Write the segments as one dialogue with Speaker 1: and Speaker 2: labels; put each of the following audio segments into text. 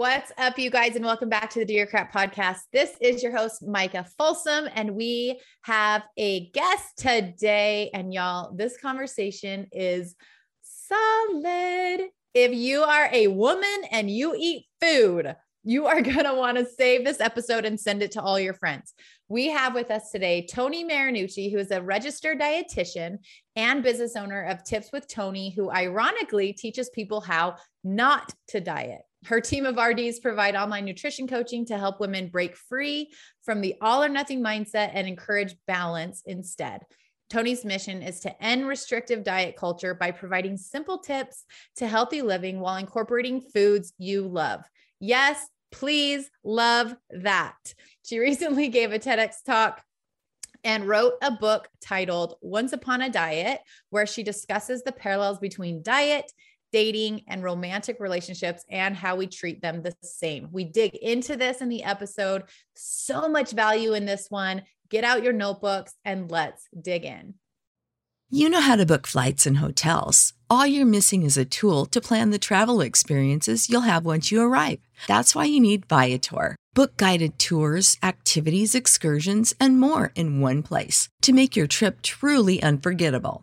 Speaker 1: What's up, you guys, and welcome back to the Your Crap podcast. This is your host, Micah Folsom, and we have a guest today. And y'all, this conversation is solid. If you are a woman and you eat food, you are going to want to save this episode and send it to all your friends. We have with us today Toni Marinucci, who is a registered dietitian and business owner of Tips with Toni, who ironically teaches people how not to diet. Her team of RDs provide online nutrition coaching to help women break free from the all or nothing mindset and encourage balance instead. Toni's mission is to end restrictive diet culture by providing simple tips to healthy living while incorporating foods you love. Yes, please love that. She recently gave a TEDx talk and wrote a book titled Once Upon a Diet, where she discusses the parallels between diet, dating, and romantic relationships and how we treat them the same. We dig into this in the episode. So much value in this one. Get out your notebooks and let's dig in.
Speaker 2: You know how to book flights and hotels. All you're missing is a tool to plan the travel experiences you'll have once you arrive. That's why you need Viator. Book guided tours, activities, excursions, and more in one place to make your trip truly unforgettable.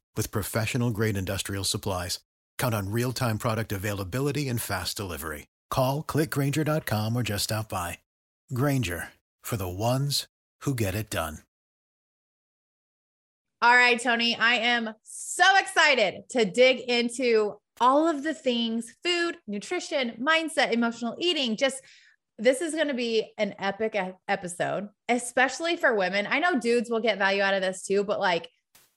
Speaker 3: with professional grade industrial supplies, count on real time product availability and fast delivery. Call clickgrainger.com or just stop by. Grainger for the ones who get it done.
Speaker 1: All right, Toni, I am so excited to dig into all of the things food, nutrition, mindset, emotional eating. Just this is going to be an epic episode, especially for women. I know dudes will get value out of this too, but like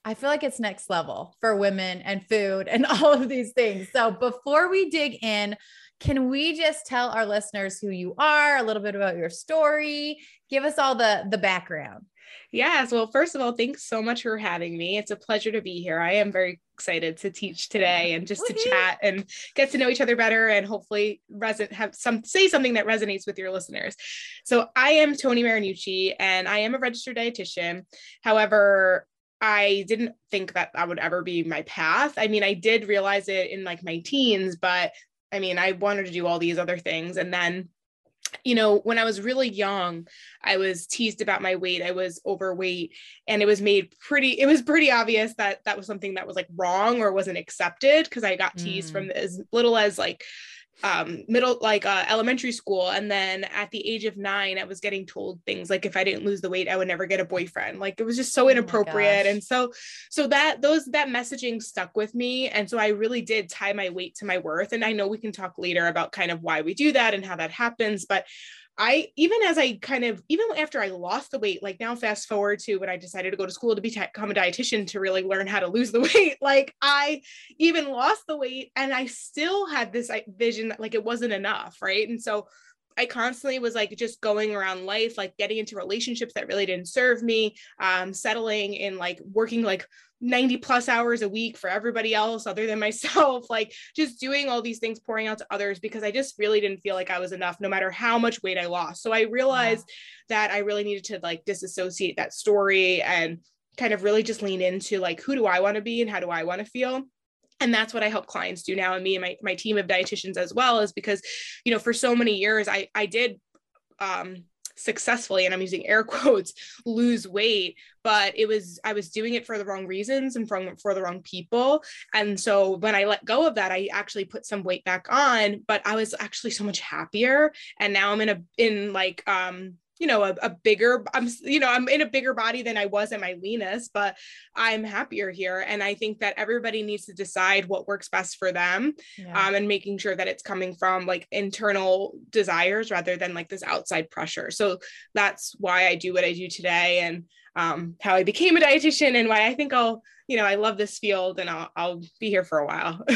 Speaker 1: I feel like it's next level for women and food and all of these things. So before we dig in, can we just tell our listeners who you are, a little bit about your story, give us all the the background?
Speaker 4: Yes. Well, first of all, thanks so much for having me. It's a pleasure to be here. I am very excited to teach today and just to chat and get to know each other better and hopefully reson- have some say something that resonates with your listeners. So I am Toni Marinucci and I am a registered dietitian. However, I didn't think that that would ever be my path. I mean, I did realize it in like my teens, but I mean, I wanted to do all these other things. And then, you know, when I was really young, I was teased about my weight. I was overweight and it was made pretty, it was pretty obvious that that was something that was like wrong or wasn't accepted because I got teased mm. from as little as like, um middle like uh elementary school and then at the age of 9 I was getting told things like if I didn't lose the weight I would never get a boyfriend. Like it was just so oh inappropriate oh and so so that those that messaging stuck with me and so I really did tie my weight to my worth and I know we can talk later about kind of why we do that and how that happens but I even as I kind of even after I lost the weight, like now fast forward to when I decided to go to school to become a dietitian to really learn how to lose the weight, like I even lost the weight and I still had this vision that like it wasn't enough, right? And so I constantly was like just going around life, like getting into relationships that really didn't serve me, um, settling in like working like 90 plus hours a week for everybody else other than myself, like just doing all these things, pouring out to others because I just really didn't feel like I was enough no matter how much weight I lost. So I realized that I really needed to like disassociate that story and kind of really just lean into like who do I want to be and how do I want to feel and that's what i help clients do now and me and my, my team of dietitians as well is because you know for so many years i i did um successfully and i'm using air quotes lose weight but it was i was doing it for the wrong reasons and from for the wrong people. And so when i let go of that i actually put some weight back on but i was actually so much happier. And now i'm in a in like um you know a, a, bigger i'm you know i'm in a bigger body than i was at my leanest but i'm happier here. And i think that everybody needs to decide what works best for them yeah. um, and making sure that it's coming from like internal desires rather than like this outside pressure. So that's why i do what i do today and um, how i became a dietitian and why i think i'll you know i love this field and i'll, I'll be here for a while.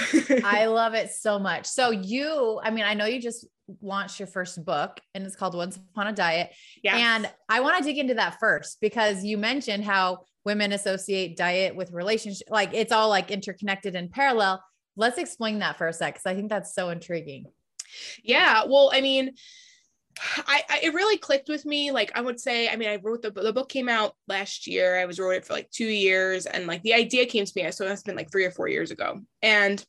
Speaker 1: I love it so much. So you i mean i know you just launched your first book and it's called Once Upon a Diet. Yes. And I want to dig into that first because you mentioned how women associate diet with relationship like it's all like interconnected and parallel. Let's explain that for a sec cuz I think that's so intriguing.
Speaker 4: Yeah, well, I mean, I, I, it really clicked with me. Like I would say, I mean, I wrote the the book came out last year. I was wrote it for like two years, and like the idea came to me. So it's been like three or four years ago, and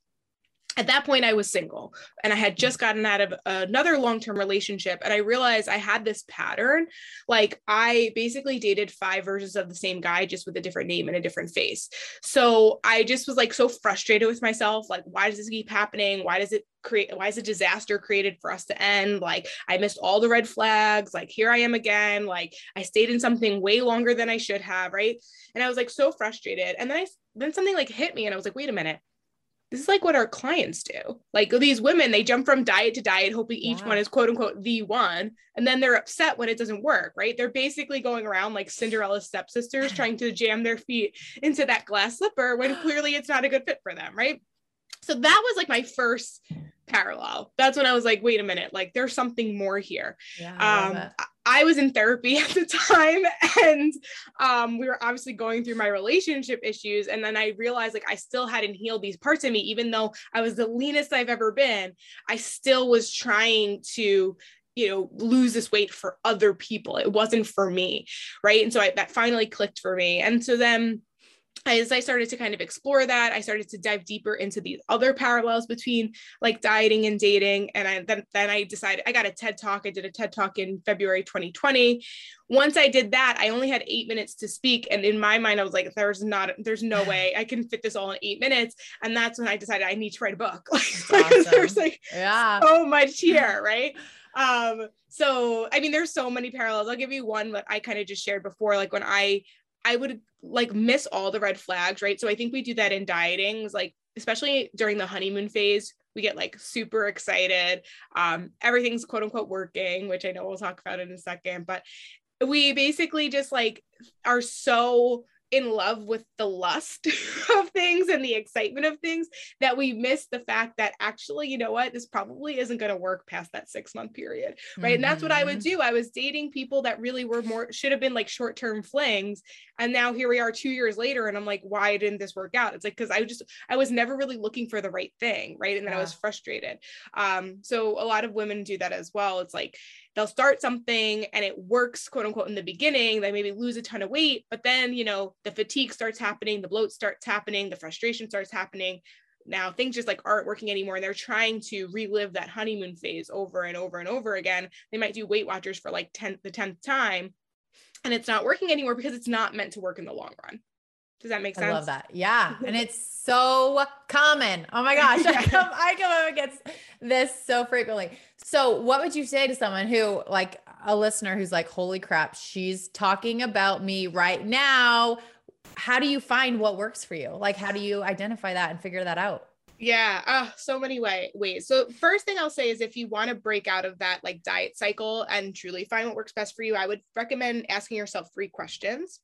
Speaker 4: at that point i was single and i had just gotten out of another long-term relationship and i realized i had this pattern. Like i basically dated five versions of the same guy just with a different name and a different face. So i just was like so frustrated with myself. Like why does this keep happening? Why does it create why is a disaster created for us to end? Like i missed all the red flags. Like here i am again. Like i stayed in something way longer than i should have right? And i was like so frustrated. And then i then something like hit me and i was like wait a minute this is like what our clients do. Like these women, they jump from diet to diet, hoping each yeah. one is quote unquote the one. And then they're upset when it doesn't work, right? They're basically going around like Cinderella's stepsisters trying to jam their feet into that glass slipper when clearly it's not a good fit for them, right? So that was like my first parallel. That's when I was like, wait a minute, like there's something more here. Yeah, I, um, I was in therapy at the time and um, we were obviously going through my relationship issues. And then I realized like I still hadn't healed these parts of me, even though I was the leanest I've ever been, I still was trying to you know lose this weight for other people it wasn't for me right and so I, that finally clicked for me and so then as I started to kind of explore that, I started to dive deeper into these other parallels between like dieting and dating. And I, then, then I decided I got a TED talk. I did a TED talk in February 2020. Once I did that, I only had eight minutes to speak. And in my mind, I was like, there's not, there's no way I can fit this all in eight minutes. And that's when I decided I need to write a book. awesome. there's like yeah. so much here, right? um so i mean there's so many parallels i'll give you one that i kind of just shared before like when i I would like miss all the red flags, right? So I think we do that in dieting, like especially during the honeymoon phase, we get like super excited. Um, everything's quote unquote working, which I know we'll talk about in a second, but we basically just like are so in love with the lust of things and the excitement of things that we miss the fact that actually, you know what, this probably isn't going to work past that six month period. Right. Mm-hmm. And that's what I would mm-hmm. do. I was dating people that really were more, should have been like short term flings. And now here we are two years later. And I'm like, why didn't this work out? It's like, cause I just, I was never really looking for the right thing. Right. And then yeah. I was frustrated. Um, so a lot of women do that as well. It's like, they'll start something and it works quote unquote in the beginning they maybe lose a ton of weight but then you know the fatigue starts happening the bloat starts happening the frustration starts happening. Now things just like aren't working anymore and they're trying to relive that honeymoon phase over and over and over again. They might do weight watchers for like 10 the 10th time and it's not working anymore because it's not meant to work in the long run does that make sense? I
Speaker 1: love that. Yeah. and it's so common. Oh my gosh. I come, I come up against this so frequently. So what would you say to someone who like a listener who's like, holy crap, she's talking about me right now. How do you find what works for you? Like, how do you identify that and figure that out?
Speaker 4: Yeah, uh, so many way, ways. So first thing I'll say is if you want to break out of that like diet cycle and truly find what works best for you, I would recommend asking yourself three questions.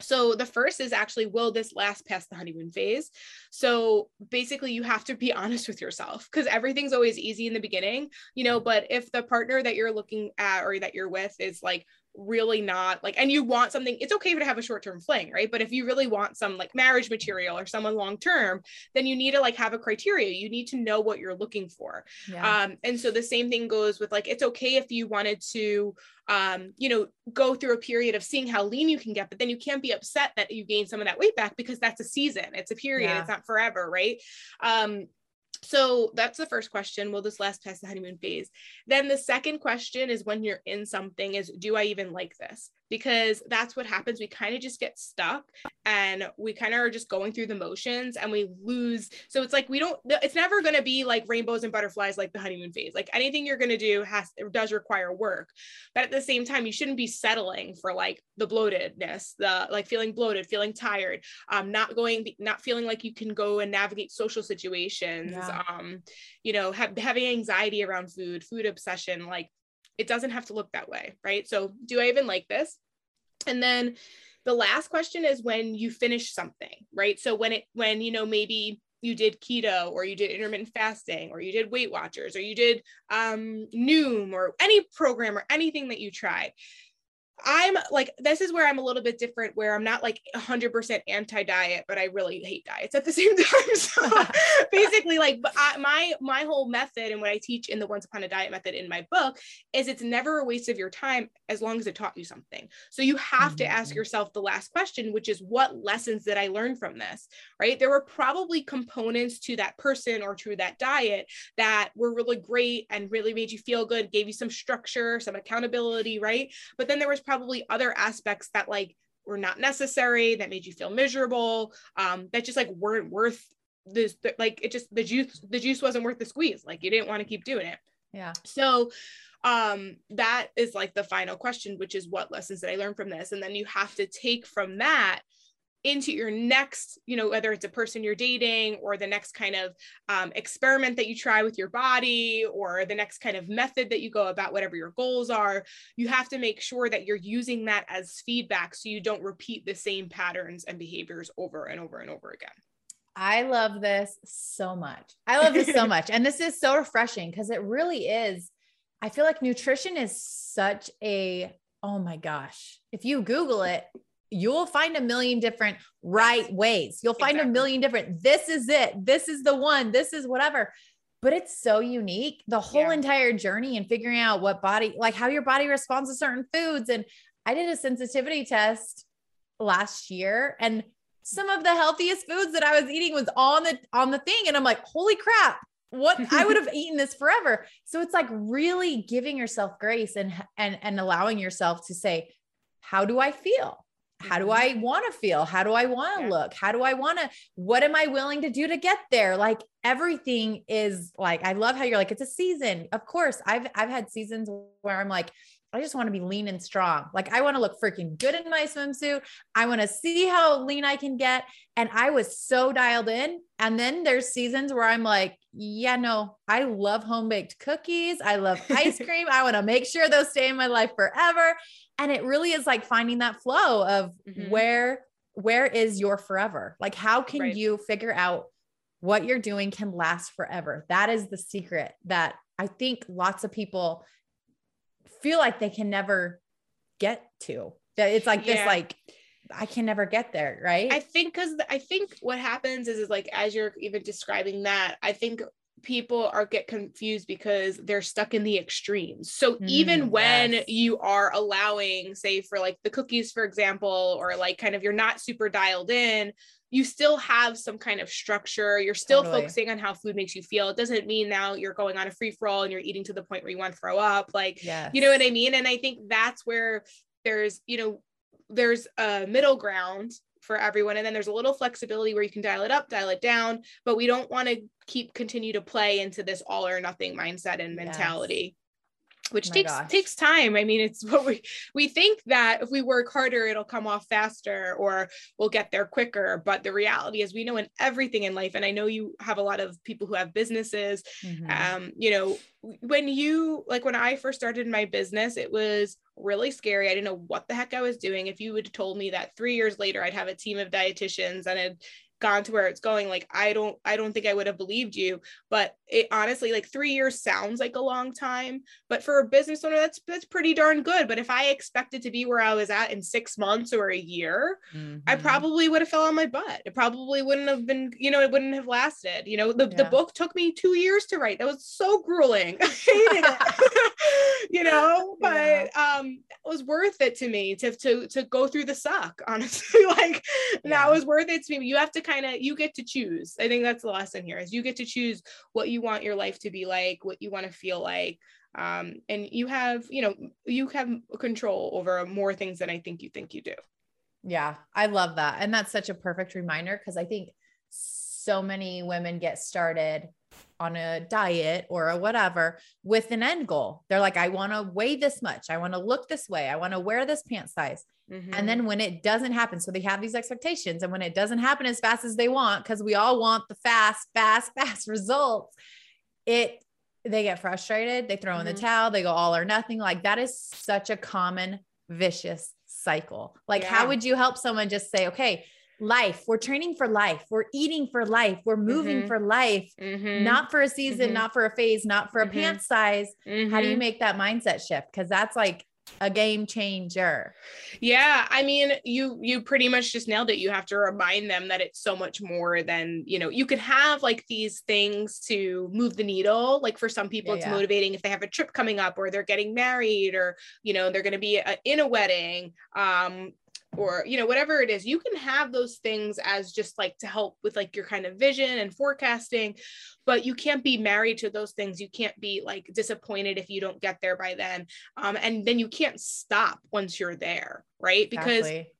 Speaker 4: So the first is actually will this last past the honeymoon phase? So basically you have to be honest with yourself because everything's always easy in the beginning, you know, but if the partner that you're looking at or that you're with is like really not like and you want something it's okay to have a short-term fling right? But if you really want some like marriage material or someone long term then you need to like have a criteria. You need to know what you're looking for. Yeah. um and so the same thing goes with like it's okay if you wanted to um you know go through a period of seeing how lean you can get but then you can't be upset that you gain some of that weight back because that's a season. It's a period. Yeah. it's not forever right? Um so that's the first question. Will this last past the honeymoon phase? Then the second question is when you're in something is do i even like this because that's what happens. We kind of just get stuck and we kind of are just going through the motions and we lose. So it's like we don't, it's never going to be like rainbows and butterflies like the honeymoon phase. Like anything you're going to do has, does require work. But at the same time, you shouldn't be settling for like the bloatedness, the like feeling bloated, feeling tired, um, not going, not feeling like you can go and navigate social situations, yeah. um, you know, have, having anxiety around food, food obsession, like it doesn't have to look that way, right? So, do I even like this? And then the last question is when you finish something, right? So when it when you know maybe you did keto or you did intermittent fasting or you did weight watchers or you did um noom or any program or anything that you tried I'm like, this is where I'm a little bit different, where I'm not like 100% anti diet, but I really hate diets at the same time. So basically, like, I, my my whole method and what I teach in the Once Upon a Diet method in my book is it's never a waste of your time as long as it taught you something. So you have mm-hmm. to ask mm-hmm. yourself the last question, which is, what lessons did I learn from this? Right? There were probably components to that person or to that diet that were really great and really made you feel good, gave you some structure, some accountability, right? But then there was probably other aspects that like were not necessary that made you feel miserable um that just like weren't worth this like it just the juice the juice wasn't worth the squeeze. Like you didn't want to keep doing it.
Speaker 1: Yeah.
Speaker 4: So um that is like the final question which is what lessons did i learn from this? And then you have to take from that into your next, you know, whether it's a person you're dating or the next kind of um, experiment that you try with your body or the next kind of method that you go about whatever your goals are, you have to make sure that you're using that as feedback so you don't repeat the same patterns and behaviors over and over and over again.
Speaker 1: I love this so much. I love this so much. And this is so refreshing because it really is. I feel like nutrition is such a, oh my gosh, if you Google it, you'll find a million different right ways. You'll find exactly. a million different, this is it, this is the one, this is whatever. But it's so unique. The whole yeah. entire journey and figuring out what body, like how your body responds to certain foods. And I did a sensitivity test last year and some of the healthiest foods that I was eating was on the on the thing and I'm like holy crap what I would have eaten this forever so it's like really giving yourself grace and and and allowing yourself to say how do I feel how do mm-hmm. I want to feel? How do I want to yeah. look? How do I want to, what am I willing to do to get there? Like everything is like, I love how you're like, it's a season. Of course, I've, I've had seasons where I'm like, I just want to be lean and strong. Like I want to look freaking good in my swimsuit. I want to see how lean I can get. And I was so dialed in. And then there's seasons where I'm like, yeah, no, I love home baked cookies. I love ice cream. I want to make sure those stay in my life forever and it really is like finding that flow of mm-hmm. where where is your forever like how can right. you figure out what you're doing can last forever that is the secret that i think lots of people feel like they can never get to that it's like yeah. this like I can never get there, right?
Speaker 4: I think because I think what happens is is like as you're even describing that, I think people are get confused because they're stuck in the extremes. So mm, even when yes. you are allowing say for like the cookies for example or like kind of you're not super dialed in, you still have some kind of structure. You're still totally. focusing on how food makes you feel. It doesn't mean now you're going on a free for all and you're eating to the point where you want to throw up like yes. you know what I mean? And I think that's where there's, you know, there's a middle ground for everyone. And then there's a little flexibility where you can dial it up, dial it down, but we don't want to keep continue to play into this all or nothing mindset and mentality. Which oh takes gosh. takes time. I mean, it's what we we think that if we work harder, it'll come off faster or we'll get there quicker. But the reality is, we know in everything in life, and I know you have a lot of people who have businesses. Mm-hmm. Um, you know, when you like when I first started my business, it was really scary. I didn't know what the heck I was doing. If you would have told me that three years later I'd have a team of dietitians and it gone to where it's going like i don't i don't think i would have believed you but it honestly like three years sounds like a long time but for a business owner that's that's pretty darn good but if i expected to be where i was at in six months or a year mm-hmm. i probably would have fell on my butt it probably wouldn't have been you know it wouldn't have lasted you know the, yeah. the book took me two years to write that was so grueling i hated it you know but yeah. um it was worth it to me to to to go through the suck honestly like yeah. that was worth it to me you have to kind of you get to choose. I think that's the lesson here is you get to choose what you want your life to be like what you want to feel like. Um, and you have you know you have control over more things than i think you think you do.
Speaker 1: Yeah i love that. And that's such a perfect reminder because i think so many women get started on a diet or a whatever with an end goal. They're like, I want to weigh this much. I want to look this way. I want to wear this pant size. Mm-hmm. And then when it doesn't happen, so they have these expectations. And when it doesn't happen as fast as they want, because we all want the fast, fast, fast results, it they get frustrated, they throw mm-hmm. in the mm-hmm. towel, they go all or nothing. Like that is such a common vicious cycle. Like, yeah. how would you help someone just say, okay, life. We're training for life. We're eating for life. We're moving mm-hmm. for life, mm-hmm. not for a season, mm-hmm. not for a phase, not for a mm-hmm. pant size. How do you mm-hmm. make that mindset shift? Because that's like a game changer.
Speaker 4: Yeah, I mean, you you pretty much just nailed it. You have to remind them that it's so much more than, you know, you could have like these things to move the needle. Like for some people yeah, it's yeah. motivating if they have a trip coming up or they're getting married or, you know, they're going to be a, in a wedding. Um or you know whatever it is you can have those things as just like to help with like your kind of vision and forecasting but you can't be married to those things you can't be like disappointed if you don't get there by then um, and then you can't stop once you're there right because exactly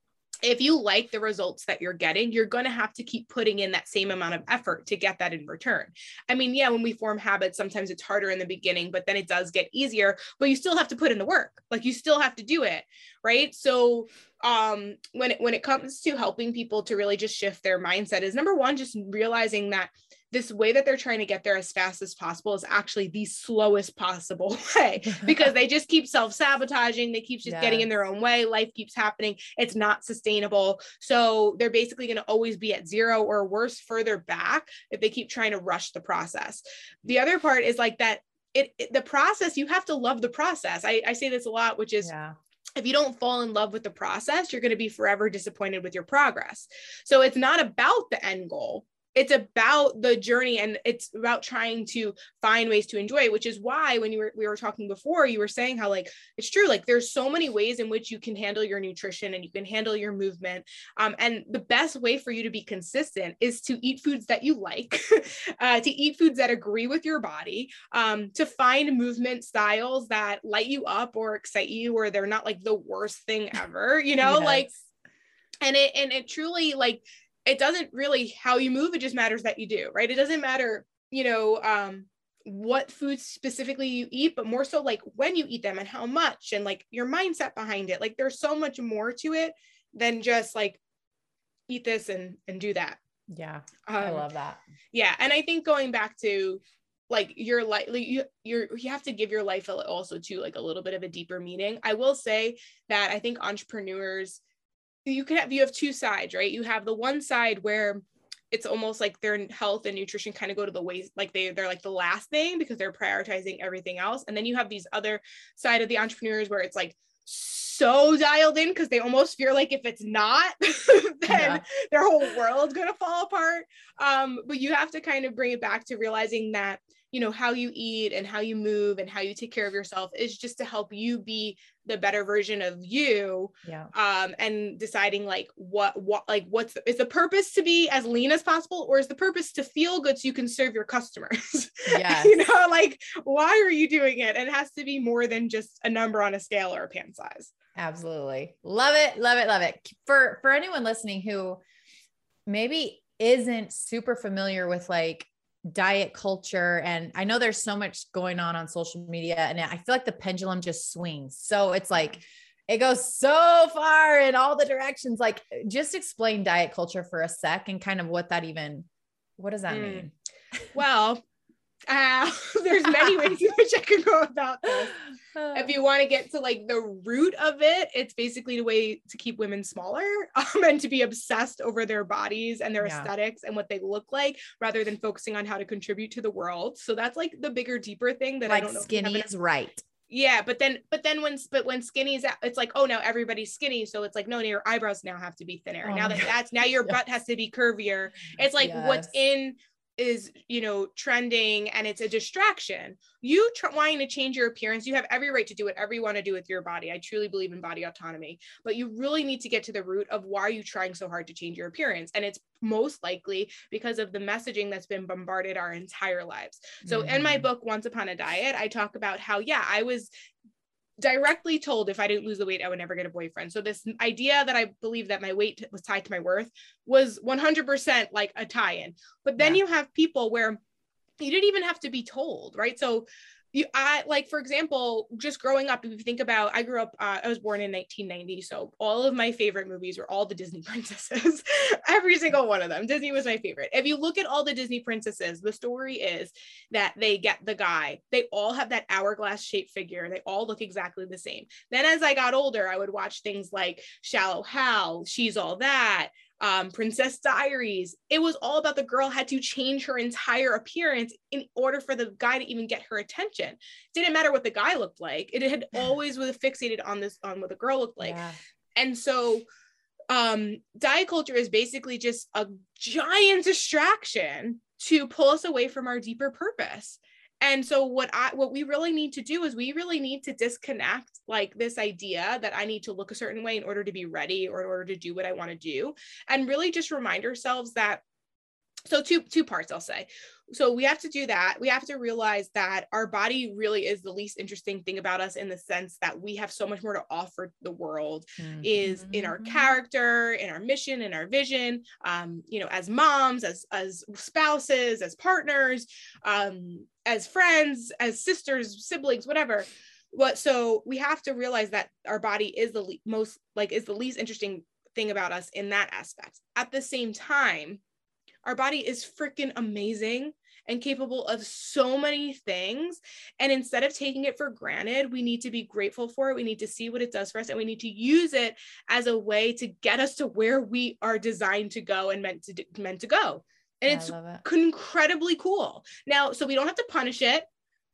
Speaker 4: if you like the results that you're getting, you're going to have to keep putting in that same amount of effort to get that in return. I mean, yeah, when we form habits, sometimes it's harder in the beginning, but then it does get easier, but you still have to put in the work. Like you still have to do it, right? So, um when it when it comes to helping people to really just shift their mindset is number one just realizing that this way that they're trying to get there as fast as possible is actually the slowest possible way because they just keep self-sabotaging. They keep just yes. getting in their own way. Life keeps happening. It's not sustainable. So they're basically going to always be at zero or worse further back if they keep trying to rush the process. The other part is like that it, it, the process you have to love the process. I, I say this a lot which is yeah if you don't fall in love with the process, you're going to be forever disappointed with your progress. So it's not about the end goal it's about the journey and it's about trying to find ways to enjoy it which is why when you were we were talking before you were saying how like it's true like there's so many ways in which you can handle your nutrition and you can handle your movement um, and the best way for you to be consistent is to eat foods that you like uh, to eat foods that agree with your body um, to find movement styles that light you up or excite you or they're not like the worst thing ever you know yes. like and it and it truly like it doesn't really how you move it just matters that you do right? It doesn't matter you know um what foods specifically you eat but more so like when you eat them and how much and like your mindset behind it. Like there's so much more to it than just like eat this and and do that.
Speaker 1: Yeah um, i love that.
Speaker 4: yeah and i think going back to like your life like you you're you have to give your life also to like a little bit of a deeper meaning. I will say that i think entrepreneurs you can have you have two sides right? You have the one side where it's almost like their health and nutrition kind of go to the waste like they they're like the last thing because they're prioritizing everything else. And then you have these other side of the entrepreneurs where it's like so dialed in because they almost feel like if it's not then yeah. their whole world's going to fall apart. Um but you have to kind of bring it back to realizing that you know how you eat and how you move and how you take care of yourself is just to help you be the better version of you
Speaker 1: yeah.
Speaker 4: um and deciding like what what like what's is the purpose to be as lean as possible or is the purpose to feel good so you can serve your customers?
Speaker 1: Yeah
Speaker 4: you know like why are you doing it? And it has to be more than just a number on a scale or a pant size.
Speaker 1: Absolutely. Love it love it love it. For for anyone listening who maybe isn't super familiar with like diet culture and I know there's so much going on on social media and I feel like the pendulum just swings. So it's like it goes so far in all the directions like just explain diet culture for a sec and kind of what that even what does that mm. mean?
Speaker 4: Well, uh, there's many ways in which I can go about this. If you want to get to like the root of it, it's basically the way to keep women smaller um, and to be obsessed over their bodies and their yeah. aesthetics and what they look like rather than focusing on how to contribute to the world. So that's like the bigger, deeper thing that like I don't know.
Speaker 1: Skinny is right.
Speaker 4: Yeah, but then but then when but when skinny's it's like oh now everybody's skinny, so it's like no, your eyebrows now have to be thinner. Oh now that that's now your butt has to be curvier. It's like yes. what's in is you know trending and it's a distraction you trying to change your appearance you have every right to do whatever you want to do with your body i truly believe in body autonomy but you really need to get to the root of why are you trying so hard to change your appearance and it's most likely because of the messaging that's been bombarded our entire lives so mm-hmm. in my mm-hmm. book once upon a diet i talk about how yeah i was directly told if I didn't lose the weight, I would never get a boyfriend. So this idea that I believe that my weight was tied to my worth was 100% like a tie-in. But then yeah. you have people where you didn't even have to be told, right? So you i like for example just growing up if you think about i grew up uh, i was born in 1990 so all of my favorite movies were all the disney princesses every single one of them. Disney was my favorite. If you look at all the disney princesses the story is that they get the guy they all have that hourglass shaped figure they all look exactly the same. Then as i got older i would watch things like shallow hal she's all that um, Princess Diaries. It was all about the girl had to change her entire appearance in order for the guy to even get her attention. Didn't matter what the guy looked like. It had always was fixated on this on what the girl looked like. Yeah. And so um diet culture is basically just a giant distraction to pull us away from our deeper purpose and so what i what we really need to do is we really need to disconnect like this idea that i need to look a certain way in order to be ready or in order to do what i want to do and really just remind ourselves that so two two parts i'll say so we have to do that we have to realize that our body really is the least interesting thing about us in the sense that we have so much more to offer the world mm-hmm. is in our mm-hmm. character in our mission in our vision um, you know as moms as as spouses as partners um, as friends as sisters siblings whatever what so we have to realize that our body is the le- most like is the least interesting thing about us in that aspect at the same time our body is freaking amazing and capable of so many things. And instead of taking it for granted, we need to be grateful for it. We need to see what it does for us and we need to use it as a way to get us to where we are designed to go and meant to meant to go. And it's it. incredibly cool. Now, so we don't have to punish it,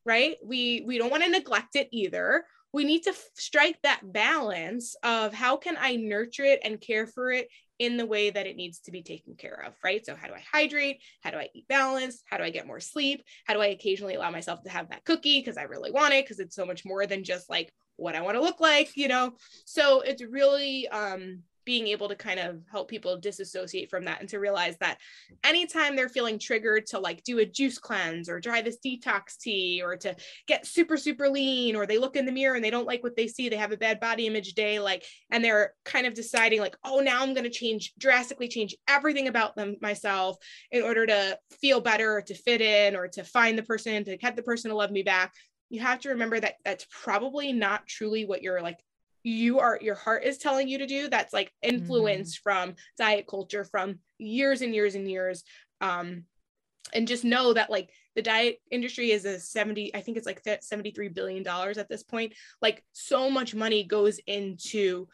Speaker 4: right? We we don't want to neglect it either we need to f- strike that balance of how can I nurture it and care for it in the way that it needs to be taken care of, right? So, how do I hydrate? How do I eat balanced? How do I get more sleep? How do I occasionally allow myself to have that cookie because I really want it because it's so much more than just like what I want to look like, you know? So, it's really, um, being able to kind of help people disassociate from that and to realize that anytime they're feeling triggered to like do a juice cleanse or try this detox tea or to get super super lean or they look in the mirror and they don't like what they see they have a bad body image day like and they're kind of deciding like oh now i'm going to change drastically change everything about them myself in order to feel better or to fit in or to find the person to get the person to love me back. You have to remember that that's probably not truly what you're like you are your heart is telling you to do that's like influenced mm-hmm. from diet culture from years and years and years um and just know that like the diet industry is a 70 i think it's like 73 billion dollars at this point. Like so much money goes into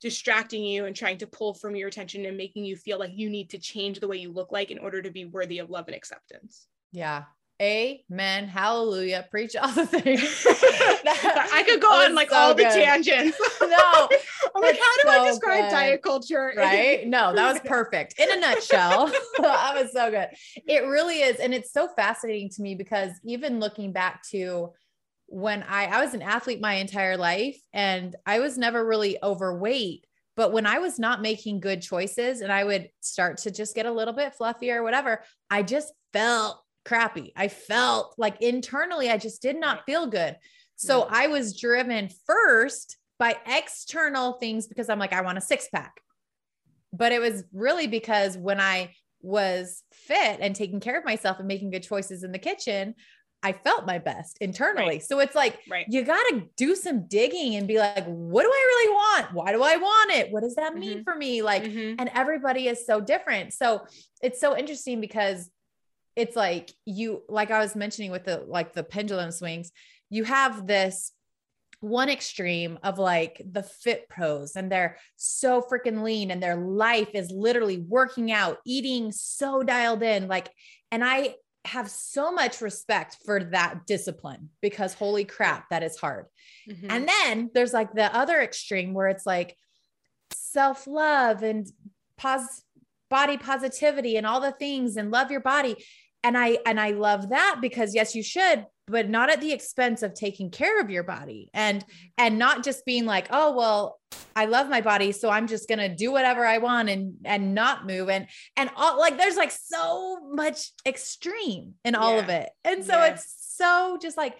Speaker 4: distracting you and trying to pull from your attention and making you feel like you need to change the way you look like in order to be worthy of love and acceptance.
Speaker 1: Yeah Amen. Hallelujah. Preach all the things.
Speaker 4: I could go on like so all good. the tangents. No. I'm like, how do so I describe good. diet culture?
Speaker 1: Right? No, that was perfect. In a nutshell. that was so good. It really is. And it's so fascinating to me because even looking back to when I I was an athlete my entire life and I was never really overweight. But when I was not making good choices and I would start to just get a little bit fluffier or whatever, I just felt crappy. I felt like internally, I just did not feel good. So. I was driven first by external things because I'm like, I want a six pack. But it was really because when I was fit and taking care of myself and making good choices in the kitchen, I felt my best internally. Right. So it's like
Speaker 4: right.
Speaker 1: you got to do some digging and be like, what do I really want? Why do I want it? What does that mm-hmm. mean for me? Like, mm-hmm. and everybody is so different. So it's so interesting because it's like you, like I was mentioning with the like the pendulum swings, you have this one extreme of like the fit pros and they're so freaking lean and their life is literally working out, eating so dialed in. Like, and I have so much respect for that discipline because holy crap, that is hard. Mm-hmm. And then there's like the other extreme where it's like self love and pos- body positivity and all the things and love your body. And I and I love that because yes, you should, but not at the expense of taking care of your body and and not just being like oh well i love my body so i'm just going to do whatever i want and and not move and and all like there's like so much extreme in all yeah. of it and so yeah. it's so just like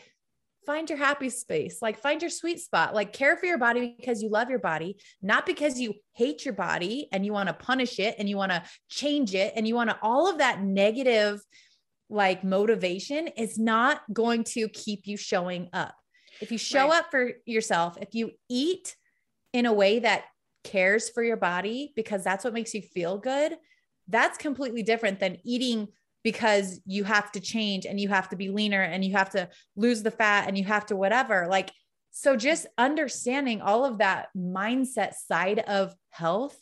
Speaker 1: find your happy space like find your sweet spot like care for your body because you love your body not because you hate your body and you want to punish it and you want to change it and you want to all of that negative like motivation is not going to keep you showing up. If you show right. up for yourself, if you eat in a way that cares for your body because that's what makes you feel good, that's completely different than eating because you have to change and you have to be leaner and you have to lose the fat and you have to whatever. Like, so just understanding all of that mindset side of health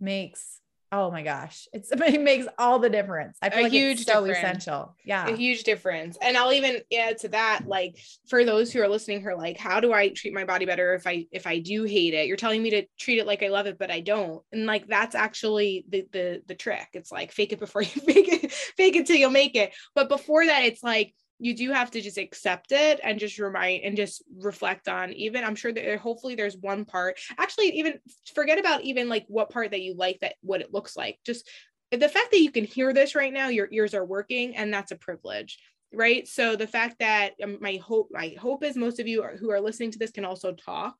Speaker 1: makes oh my gosh, it's it makes all the difference. I feel a like huge it's so difference. essential. Yeah.
Speaker 4: A huge difference. And I'll even add to that, like for those who are listening who are like, how do I treat my body better if I if I do hate it? You're telling me to treat it like I love it, but I don't. And like that's actually the the the trick. It's like fake it before you fake it, fake it till you'll make it. But before that, it's like you do have to just accept it and just remind and just reflect on even i'm sure that hopefully there's one part actually even forget about even like what part that you like that what it looks like just the fact that you can hear this right now your ears are working and that's a privilege right? So the fact that um, my hope my hope is most of you are, who are listening to this can also talk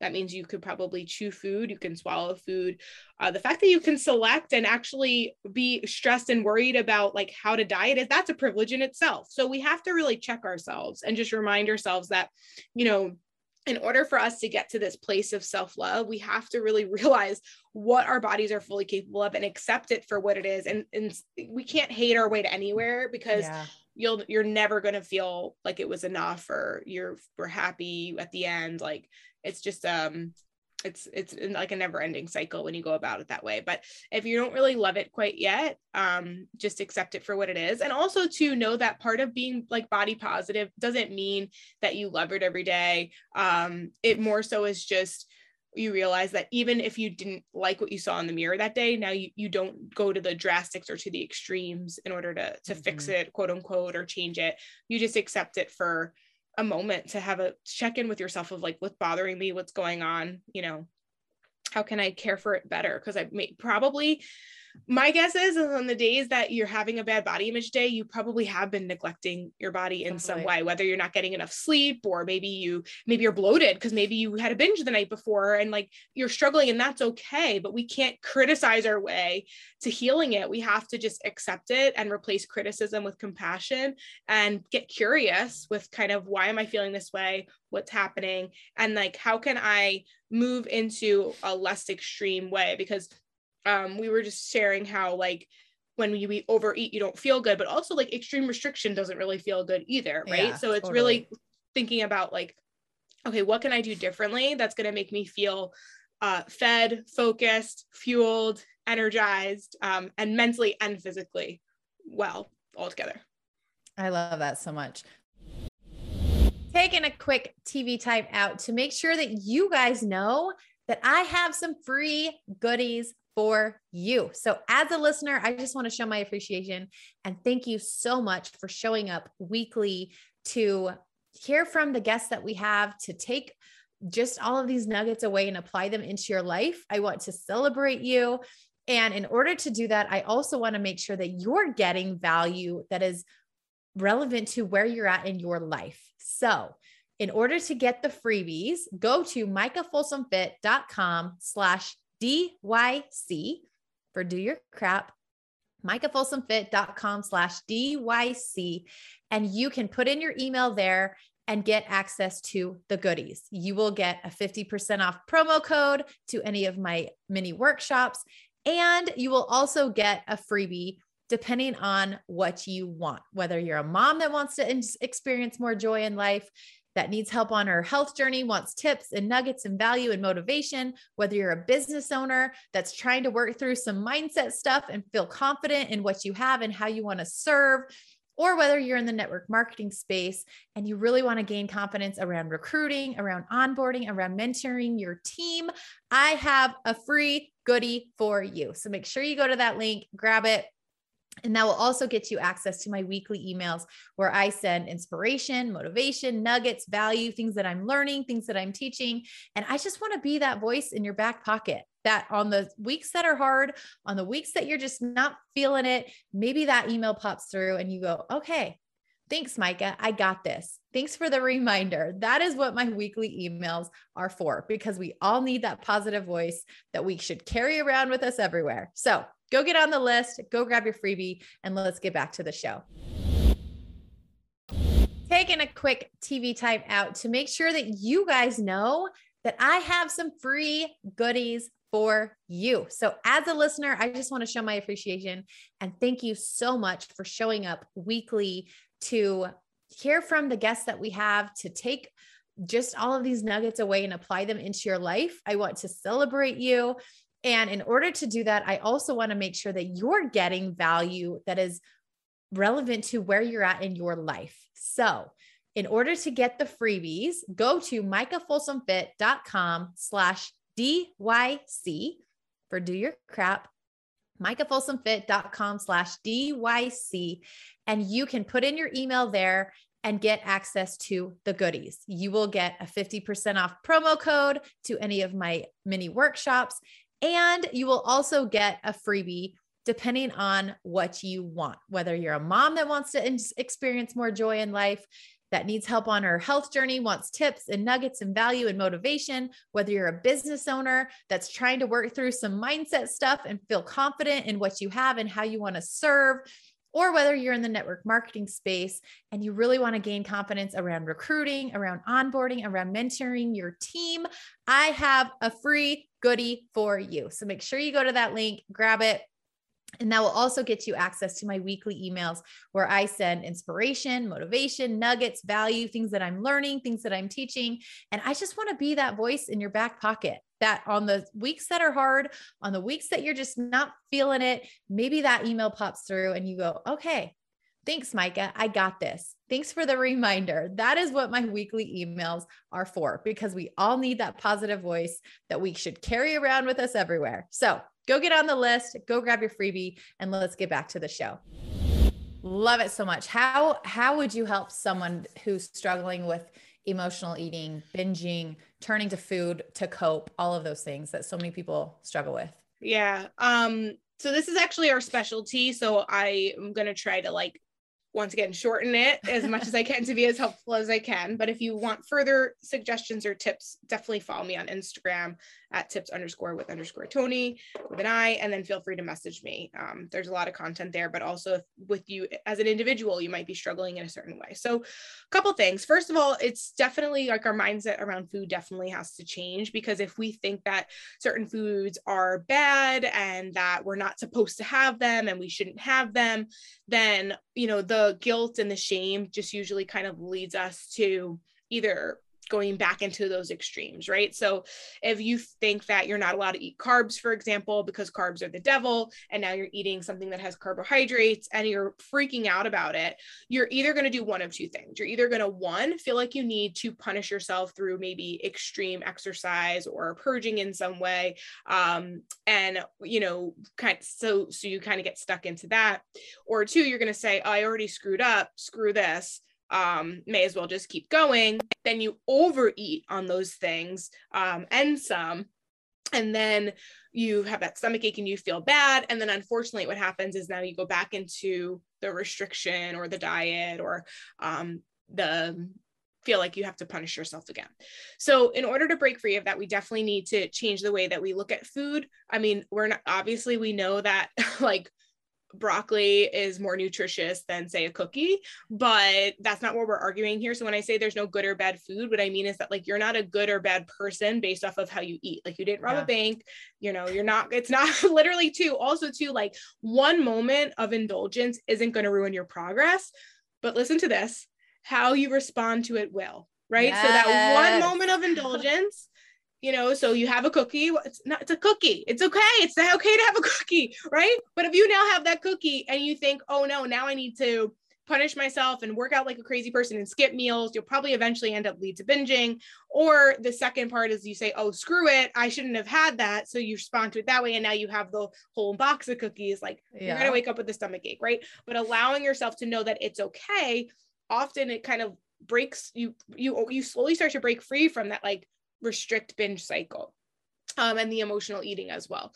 Speaker 4: that means you could probably chew food, you can swallow food. Uh, the fact that you can select and actually be stressed and worried about like how to diet is that's a privilege in itself. So we have to really check ourselves and just remind ourselves that, you know, in order for us to get to this place of self-love we have to really realize what our bodies are fully capable of and accept it for what it is and, and we can't hate our way to anywhere because yeah. You'll you're never going to feel like it was enough or you're we're happy at the end like it's just um it's it's like a never ending cycle when you go about it that way. But if you don't really love it quite yet um just accept it for what it is. And also to know that part of being like body positive doesn't mean that you love it every day. Um it more so is just you realize that even if you didn't like what you saw in the mirror that day now you, you don't go to the drastics or to the extremes in order to to mm-hmm. fix it quote unquote or change it you just accept it for a moment to have a check in with yourself of like what's bothering me what's going on you know how can i care for it better because i may probably my guess is, is on the days that you're having a bad body image day, you probably have been neglecting your body in some way, whether you're not getting enough sleep or maybe you maybe you're bloated because maybe you had a binge the night before and like you're struggling and that's okay. But we can't criticize our way to healing it. We have to just accept it and replace criticism with compassion and get curious with kind of why am I feeling this way? What's happening? And like how can I move into a less extreme way? Because um, we were just sharing how like when you eat overeat you don't feel good but also like extreme restriction doesn't really feel good either right? Yeah, so it's totally. really thinking about like okay what can i do differently that's going to make me feel uh, fed focused fueled energized um, and mentally and physically well all together
Speaker 1: i love that so much. Taking a quick tv time out to make sure that you guys know that I have some free goodies for you. So, as a listener, I just want to show my appreciation and thank you so much for showing up weekly to hear from the guests that we have, to take just all of these nuggets away and apply them into your life. I want to celebrate you. And in order to do that, I also want to make sure that you're getting value that is relevant to where you're at in your life. So, in order to get the freebies, go to micahfolsomfit.com slash DYC for do your crap micahfolsomfit.com slash DYC, and you can put in your email there and get access to the goodies. You will get a 50% off promo code to any of my mini workshops, and you will also get a freebie depending on what you want, whether you're a mom that wants to experience more joy in life, that needs help on her health journey, wants tips and nuggets and value and motivation, whether you're a business owner that's trying to work through some mindset stuff and feel confident in what you have and how you want to serve, or whether you're in the network marketing space and you really want to gain confidence around recruiting, around onboarding, around mentoring your team, I have a free goodie for you. So make sure you go to that link, grab it, and that will also get you access to my weekly emails where I send inspiration, motivation, nuggets, value, things that I'm learning, things that I'm teaching. And I just want to be that voice in your back pocket that on the weeks that are hard, on the weeks that you're just not feeling it, maybe that email pops through and you go, okay, Thanks, Micah. I got this. Thanks for the reminder. That is what my weekly emails are for because we all need that positive voice that we should carry around with us everywhere. So go get on the list, go grab your freebie, and let's get back to the show. Taking a quick TV time out to make sure that you guys know that I have some free goodies for you. So, as a listener, I just want to show my appreciation and thank you so much for showing up weekly to hear from the guests that we have, to take just all of these nuggets away and apply them into your life. I want to celebrate you. And in order to do that, I also want to make sure that you're getting value that is relevant to where you're at in your life. So, in order to get the freebies, go to micahfolsomfit.com slash DYC for do your crap, micahfolsomfit.com slash DYC. And you can put in your email there and get access to the goodies. You will get a 50% off promo code to any of my mini workshops. And you will also get a freebie depending on what you want, whether you're a mom that wants to experience more joy in life, that needs help on her health journey, wants tips and nuggets and value and motivation, whether you're a business owner that's trying to work through some mindset stuff and feel confident in what you have and how you want to serve, or whether you're in the network marketing space and you really want to gain confidence around recruiting, around onboarding, around mentoring your team, I have a free goodie for you. So make sure you go to that link, grab it, and that will also get you access to my weekly emails where I send inspiration, motivation, nuggets, value, things that I'm learning, things that I'm teaching. And I just want to be that voice in your back pocket that on the weeks that are hard, on the weeks that you're just not feeling it, maybe that email pops through and you go, okay, thanks, Micah. I got this. Thanks for the reminder. That is what my weekly emails are for because we all need that positive voice that we should carry around with us everywhere. So go get on the list, go grab your freebie, and let's get back to the show. Love it so much. How how would you help someone who's struggling with emotional eating, binging, turning to food to cope, all of those things that so many people struggle with?
Speaker 4: Yeah. Um so this is actually our specialty, so I am going to try to like once again shorten it as much as I can to be as helpful as I can. But if you want further suggestions or tips, definitely follow me on Instagram at tips underscore with underscore Toni with an I, and then feel free to message me. Um, there's a lot of content there, but also if, with you as an individual, you might be struggling in a certain way. So, a couple things. First of all, it's definitely like our mindset around food definitely has to change because if we think that certain foods are bad and that we're not supposed to have them and we shouldn't have them, then you know the guilt and the shame just usually kind of leads us to either going back into those extremes, right? So if you think that you're not allowed to eat carbs, for example, because carbs are the devil, and now you're eating something that has carbohydrates and you're freaking out about it, you're either going to do one of two things. You're either going to, one, feel like you need to punish yourself through maybe extreme exercise or purging in some way. Um, and, you know, kind of, so, so you kind of get stuck into that. Or two, you're going to say, oh, I already screwed up, screw this um, may as well just keep going. Then you overeat on those things um, and some. And then you have that stomach ache and you feel bad. And then unfortunately, what happens is now you go back into the restriction or the diet or um, the feel like you have to punish yourself again. So, in order to break free of that, we definitely need to change the way that we look at food. I mean, we're not obviously, we know that like broccoli is more nutritious than say a cookie but that's not what we're arguing here. So when i say there's no good or bad food what i mean is that like you're not a good or bad person based off of how you eat. Like you didn't rob yeah. a bank you know you're not it's not literally too also too like one moment of indulgence isn't going to ruin your progress. But listen to this how you respond to it will right? Yes. so that one moment of indulgence you know so you have a cookie it's not it's a cookie it's okay it's okay to have a cookie right? But if you now have that cookie and you think oh no now i need to punish myself and work out like a crazy person and skip meals you'll probably eventually end up lead to binging. Or the second part is you say oh screw it i shouldn't have had that. So you respond to it that way and now you have the whole box of cookies like yeah. you're gonna wake up with a stomach ache right? But allowing yourself to know that it's okay often it kind of breaks you you you slowly start to break free from that like restrict binge cycle um, and the emotional eating as well.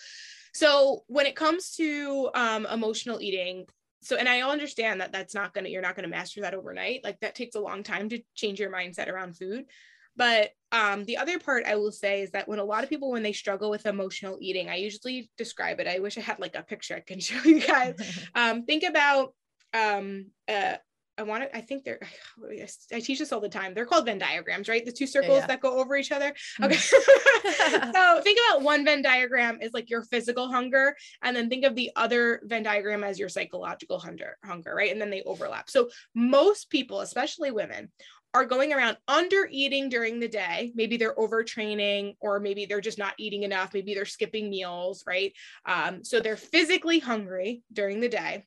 Speaker 4: So when it comes to um, emotional eating, so and I understand that that's not gonna you're not gonna master that overnight. Like that takes a long time to change your mindset around food. But um, the other part I will say is that when a lot of people when they struggle with emotional eating, I usually describe it. I wish I had like a picture I can show you guys. um, think about um, uh, I want to, I think they're, I teach this all the time. They're called Venn diagrams, right? The two circles yeah. that go over each other. Mm-hmm. Okay. so think about one Venn diagram is like your physical hunger. And then think of the other Venn diagram as your psychological hunger, hunger, right? And then they overlap. So most people, especially women, are going around under eating during the day. Maybe they're overtraining, or maybe they're just not eating enough. Maybe they're skipping meals, right? Um, so they're physically hungry during the day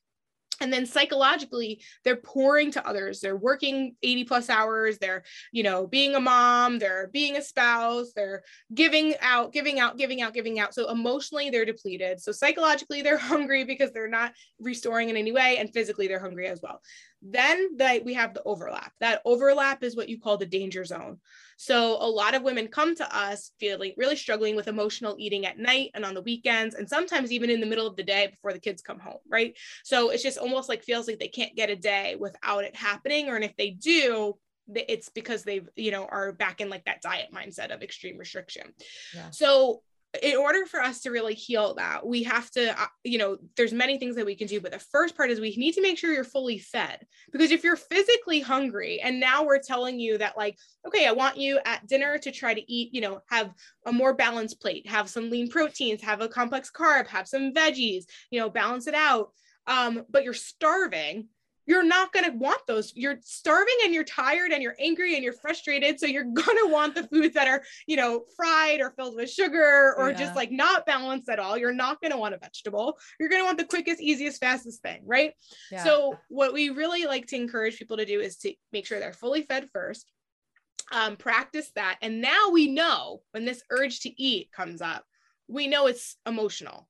Speaker 4: and then psychologically they're pouring to others. They're working 80 plus hours. They're you know being a mom they're being a spouse they're giving out giving out giving out giving out. So emotionally they're depleted. So psychologically they're hungry because they're not restoring in any way and physically they're hungry as well. Then that we have the overlap. That overlap is what you call the danger zone so a lot of women come to us feeling really struggling with emotional eating at night and on the weekends, and sometimes even in the middle of the day before the kids come home, right? So it's just almost like feels like they can't get a day without it happening. Or and if they do, it's because they've you know are back in like that diet mindset of extreme restriction yeah. so in order for us to really heal that we have to uh, you know there's many things that we can do but the first part is we need to make sure you're fully fed. Because if you're physically hungry and now we're telling you that like okay i want you at dinner to try to eat you know have a more balanced plate have some lean proteins have a complex carb have some veggies you know balance it out um, but you're starving you're not going to want those. You're starving and you're tired and you're angry and you're frustrated. So you're going to want the foods that are, you know, fried or filled with sugar or yeah. just like not balanced at all. You're not going to want a vegetable. You're going to want the quickest, easiest, fastest thing, right? Yeah. So what we really like to encourage people to do is to make sure they're fully fed first. Um, practice that. And now we know when this urge to eat comes up, we know it's emotional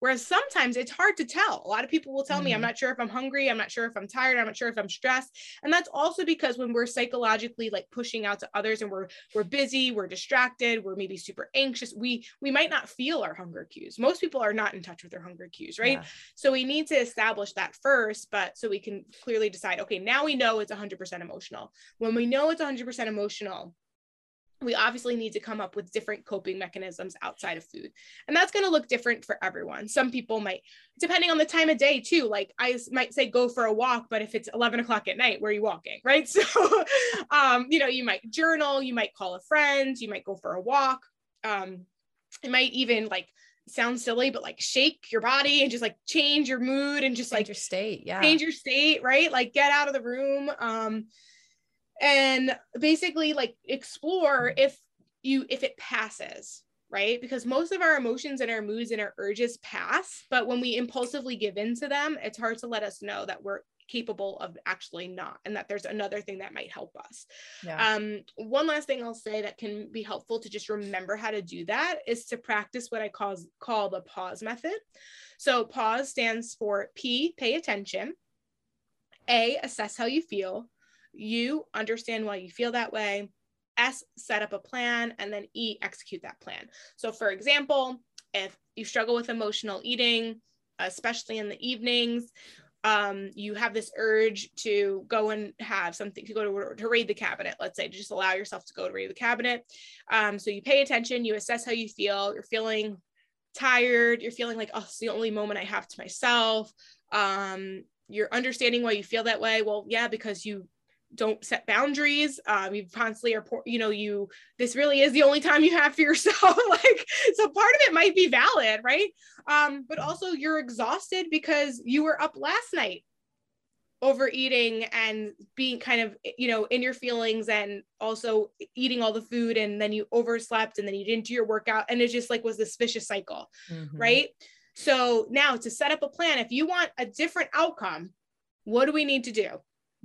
Speaker 4: Whereas sometimes it's hard to tell. A lot of people will tell mm-hmm. me, I'm mm-hmm. not sure if I'm hungry. I'm not sure if I'm tired. I'm not sure if I'm stressed. And that's also because when we're psychologically like pushing out to others and we're we're busy, we're distracted, we're maybe super anxious, we we might not feel our hunger cues. Most people are not in touch with their hunger cues, right? Yeah. So we need to establish that first, but so we can clearly decide, okay, now we know it's 100% emotional. When we know it's 100% emotional, we obviously need to come up with different coping mechanisms outside of food. And that's going to look different for everyone. Some people might, depending on the time of day too, like I might say go for a walk, but if it's 11 o'clock at night, where are you walking? Right. So, um, you know, you might journal, you might call a friend, you might go for a walk. Um, it might even like sound silly, but like shake your body and just like change your mood and just change like
Speaker 1: your state. Yeah.
Speaker 4: Change your state. Right. Like get out of the room. Um, and basically like explore if you if it passes right? Because most of our emotions and our moods and our urges pass but when we impulsively give in to them it's hard to let us know that we're capable of actually not and that there's another thing that might help us. Yeah. um one last thing i'll say that can be helpful to just remember how to do that is to practice what i call call the pause method. So pause stands for p pay attention. A assess how you feel you understand why you feel that way. S, set up a plan. And then E, execute that plan. So, for example, if you struggle with emotional eating, especially in the evenings, um, you have this urge to go and have something to go to, to raid the cabinet, let's say, to just allow yourself to go to raid the cabinet. Um, so you pay attention, you assess how you feel, you're feeling tired, you're feeling like, oh, it's the only moment I have to myself. um you're understanding why you feel that way well yeah because you don't set boundaries um you constantly are you know you this really is the only time you have for yourself like so part of it might be valid right? Um but also you're exhausted because you were up last night overeating and being kind of you know in your feelings and also eating all the food and then you overslept and then you didn't do your workout and it just like was this vicious cycle mm-hmm. right? So now to set up a plan if you want a different outcome what do we need to do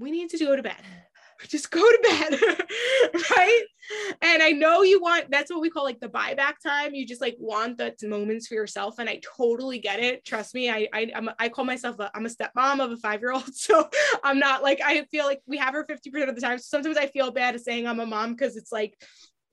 Speaker 4: we need to go to bed. Just go to bed. right. And I know you want that's what we call like the buyback time. You just like want the moments for yourself. And I totally get it. Trust me. I I I'm, I call myself I'm a stepmom of a five-year-old. So I'm not like I feel like we have her 50% of the time. So sometimes I feel bad saying I'm a mom because it's like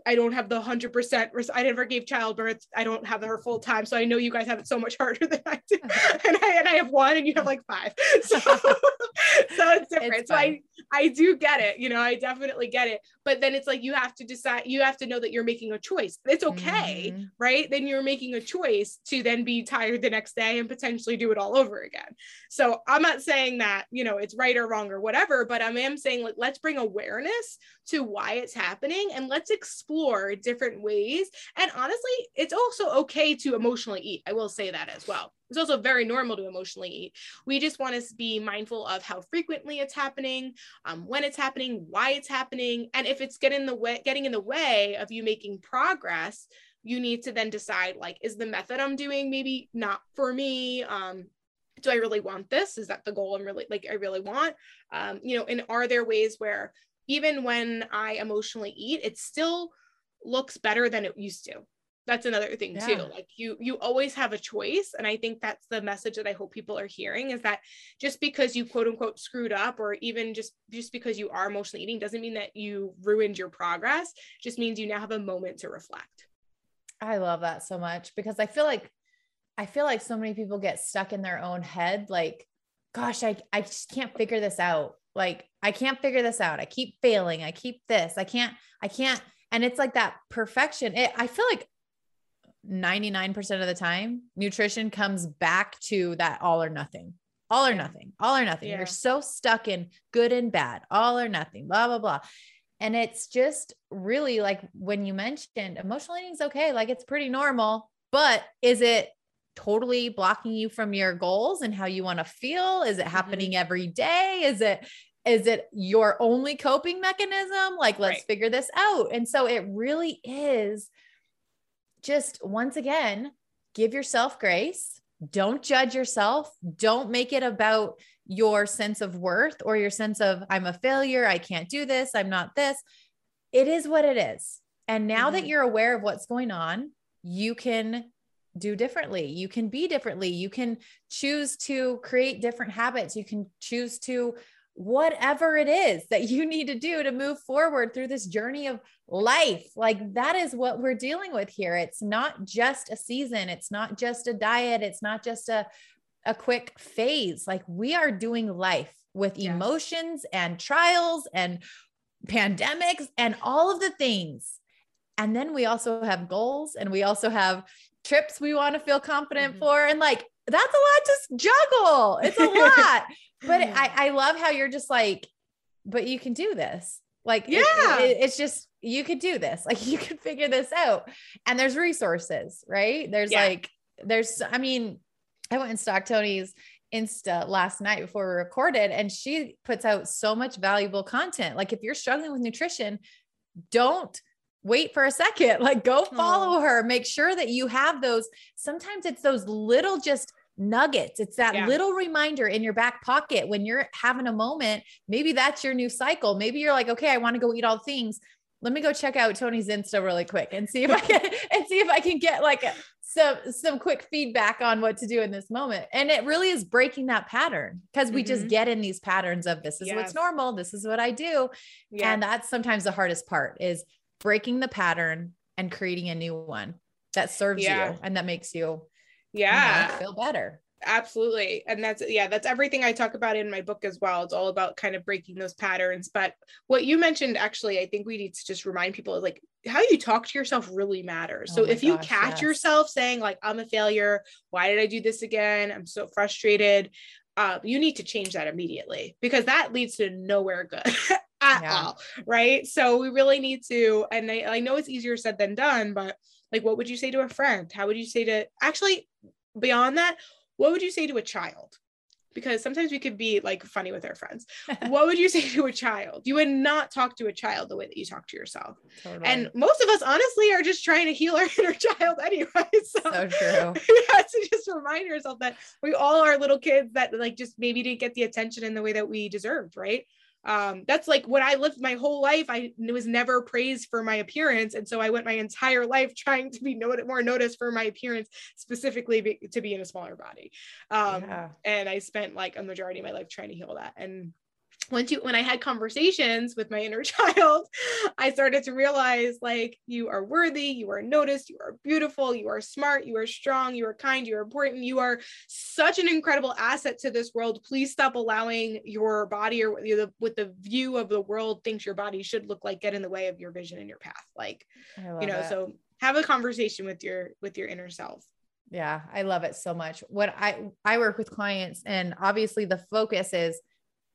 Speaker 4: I don't have the hundred percent. I never gave childbirth. I don't have her full time, so I know you guys have it so much harder than I do. and I and I have one, and you have like five. So, so it's different. It's so I I do get it. You know, I definitely get it. But then it's like you have to decide. You have to know that you're making a choice. It's okay, mm-hmm. right? Then you're making a choice to then be tired the next day and potentially do it all over again. So I'm not saying that you know it's right or wrong or whatever, but I am saying like let's bring awareness to why it's happening and let's explore different ways. And honestly, it's also okay to emotionally eat. I will say that as well. It's also very normal to emotionally eat. We just want to be mindful of how frequently it's happening, um, when it's happening, why it's happening, and if it's getting in the way, getting in the way of you making progress, you need to then decide like, is the method I'm doing maybe not for me? Um, do I really want this? Is that the goal I'm really like I really want? Um, you know, and are there ways where even when I emotionally eat, it's still looks better than it used to. That's another thing yeah. too. Like you you always have a choice and I think that's the message that I hope people are hearing is that just because you quote unquote screwed up or even just just because you are emotionally eating doesn't mean that you ruined your progress, just means you now have a moment to reflect.
Speaker 1: I love that so much because I feel like I feel like so many people get stuck in their own head like gosh, I I just can't figure this out. Like, I can't figure this out. I keep failing. I keep this. I can't, I can't. And it's like that perfection. It, I feel like 99% of the time, nutrition comes back to that all or nothing, all or nothing, all or nothing. Yeah. You're so stuck in good and bad, all or nothing, blah, blah, blah. And it's just really like when you mentioned emotional eating is okay, like it's pretty normal, but is it totally blocking you from your goals and how you want to feel? Is it happening mm-hmm. every day? Is it is it your only coping mechanism? Like, let's right. figure this out. And so it really is just once again, give yourself grace. Don't judge yourself. Don't make it about your sense of worth or your sense of, I'm a failure. I can't do this. I'm not this. It is what it is. And now mm-hmm. that you're aware of what's going on, you can do differently. You can be differently. You can choose to create different habits. You can choose to whatever it is that you need to do to move forward through this journey of life. Like that is what we're dealing with here. It's not just a season, it's not just a diet, it's not just a a quick phase. Like we are doing life with yes. emotions and trials and pandemics and all of the things. And then we also have goals and we also have trips we want to feel confident mm-hmm. for and like that's a lot to juggle. It's a lot but I, I love how you're just like, but you can do this. Like, yeah, it, it, it's just, you could do this. Like, you could figure this out. And there's resources, right? There's yeah. like, there's, I mean, I went and stalked Toni's Insta last night before we recorded, and she puts out so much valuable content. Like, if you're struggling with nutrition, don't wait for a second. Like, go follow her. Make sure that you have those. Sometimes it's those little just nuggets. It's that yeah. little reminder in your back pocket when you're having a moment. Maybe that's your new cycle. Maybe you're like, okay, I want to go eat all things. Let me go check out Toni's Insta really quick and see if I can and see if I can get like some some quick feedback on what to do in this moment. And it really is breaking that pattern because we mm-hmm. just get in these patterns of this is yes. what's normal, this is what I do. And that's sometimes the hardest part is breaking the pattern and creating a new one that serves yeah. you and that makes you
Speaker 4: yeah
Speaker 1: feel better
Speaker 4: absolutely and that's yeah that's everything i talk about in my book as well it's all about kind of breaking those patterns but what you mentioned actually i think we need to just remind people like how you talk to yourself really matters so oh if you catch yes. yourself saying like i'm a failure why did i do this again i'm so frustrated uh, you need to change that immediately because that leads to nowhere good at yeah. all. Right. So we really need to, and I, I know it's easier said than done, but like, what would you say to a friend? How would you say to actually, beyond that, what would you say to a child? because sometimes we could be like funny with our friends. what would you say to a child? You would not talk to a child the way that you talk to yourself. Totally. And most of us honestly are just trying to heal our inner child anyway. So, so true. you have to just remind yourself that we all are little kids that like just maybe didn't get the attention in the way that we deserved, right? Um, that's like what I lived my whole life. I was never praised for my appearance. And so I went my entire life trying to be not- more noticed for my appearance, specifically be- to be in a smaller body. Um, yeah. And I spent like a majority of my life trying to heal that. And once you when i had conversations with my inner child i started to realize like you are worthy you are noticed you are beautiful you are smart you are strong you are kind you are important you are such an incredible asset to this world. Please stop allowing your body or the, with the view of the world thinks your body should look like get in the way of your vision and your path. Like you know it. so have a conversation with your with your inner self.
Speaker 1: Yeah i love it so much. What i i work with clients and obviously the focus is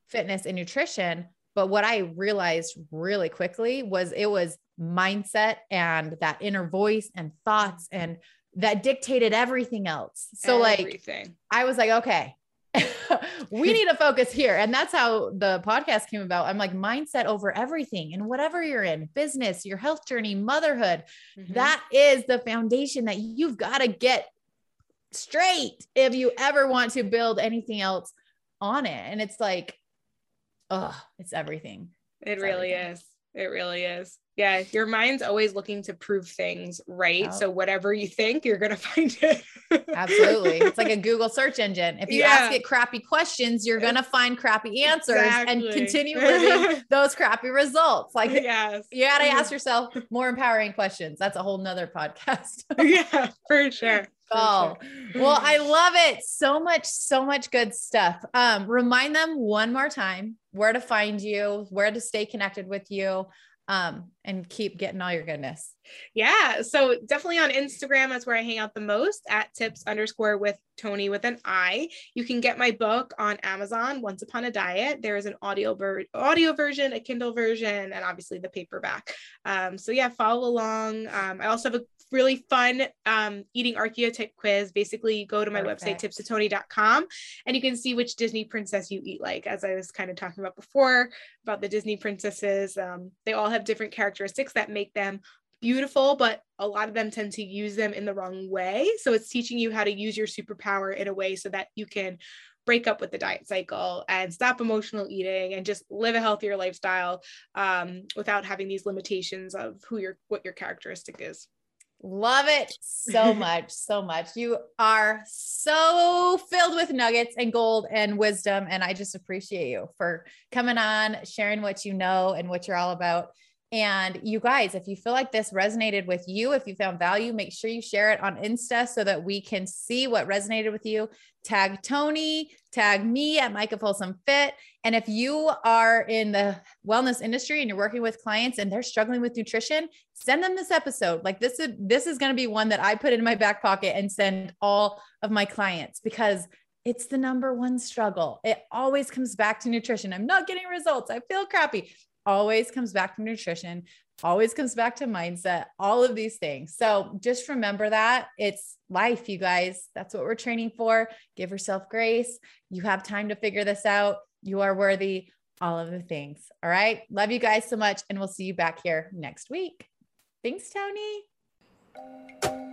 Speaker 1: fitness and nutrition. But what I realized really quickly was it was mindset and that inner voice and thoughts and that dictated everything else. So everything. like I was like, okay, we need to focus here. And that's how the podcast came about. I'm like mindset over everything and whatever you're in, business, your health journey, motherhood, mm-hmm. that is the foundation that you've got to get straight if you ever want to build anything else on it. And it's like oh, it's everything.
Speaker 4: It
Speaker 1: it's
Speaker 4: really everything. is. It really is. Yeah, your mind's always looking to prove things right. Yep. So whatever you think, you're gonna find it.
Speaker 1: Absolutely. It's like a Google search engine. If you yeah. ask it crappy questions, you're gonna find crappy answers exactly. and continue living those crappy results. Like yes. you gotta ask yourself more empowering questions. That's a whole nother podcast.
Speaker 4: yeah, for sure.
Speaker 1: Oh, well, I love it. So much, so much good stuff. Um, remind them one more time where to find you, where to stay connected with you, um, and keep getting all your goodness.
Speaker 4: Yeah. So definitely on Instagram, that's where I hang out the most at tips underscore with Toni with an I. You can get my book on Amazon, Once Upon a Diet. There is an audio ver- audio version, a Kindle version, and obviously the paperback. Um, so yeah, follow along. Um, I also have a really fun um, eating archetype quiz. Basically, you go to my Perfect. website, tipstotoni.com, and you can see which Disney princess you eat like, as I was kind of talking about before about the Disney princesses. Um, they all have different characteristics that make them beautiful, but a lot of them tend to use them in the wrong way. So it's teaching you how to use your superpower in a way so that you can break up with the diet cycle and stop emotional eating and just live a healthier lifestyle um, without having these limitations of who your what your characteristic is.
Speaker 1: Love it so much, so much. You are so filled with nuggets and gold and wisdom. And I just appreciate you for coming on, sharing what you know and what you're all about. And you guys, if you feel like this resonated with you, if you found value, make sure you share it on Insta so that we can see what resonated with you. Tag Toni, tag me at Micah Folsom Fit. And if you are in the wellness industry and you're working with clients and they're struggling with nutrition, send them this episode. Like this is this is going to be one that I put in my back pocket and send all of my clients because it's the number one struggle. It always comes back to nutrition. I'm not getting results. I feel crappy always comes back to nutrition, always comes back to mindset, all of these things. So just remember that it's life, you guys. That's what we're training for. Give yourself grace. You have time to figure this out. You are worthy, all of the things. All right. Love you guys so much. And we'll see you back here next week. Thanks, Toni.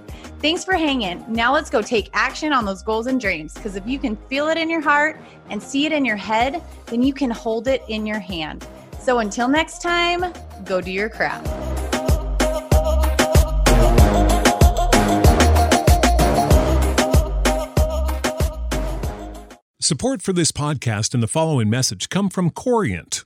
Speaker 1: Thanks for hanging. Now let's go take action on those goals and dreams because if you can feel it in your heart and see it in your head, then you can hold it in your hand. So until next time, go do your craft.
Speaker 5: Support for this podcast and the following message come from Corient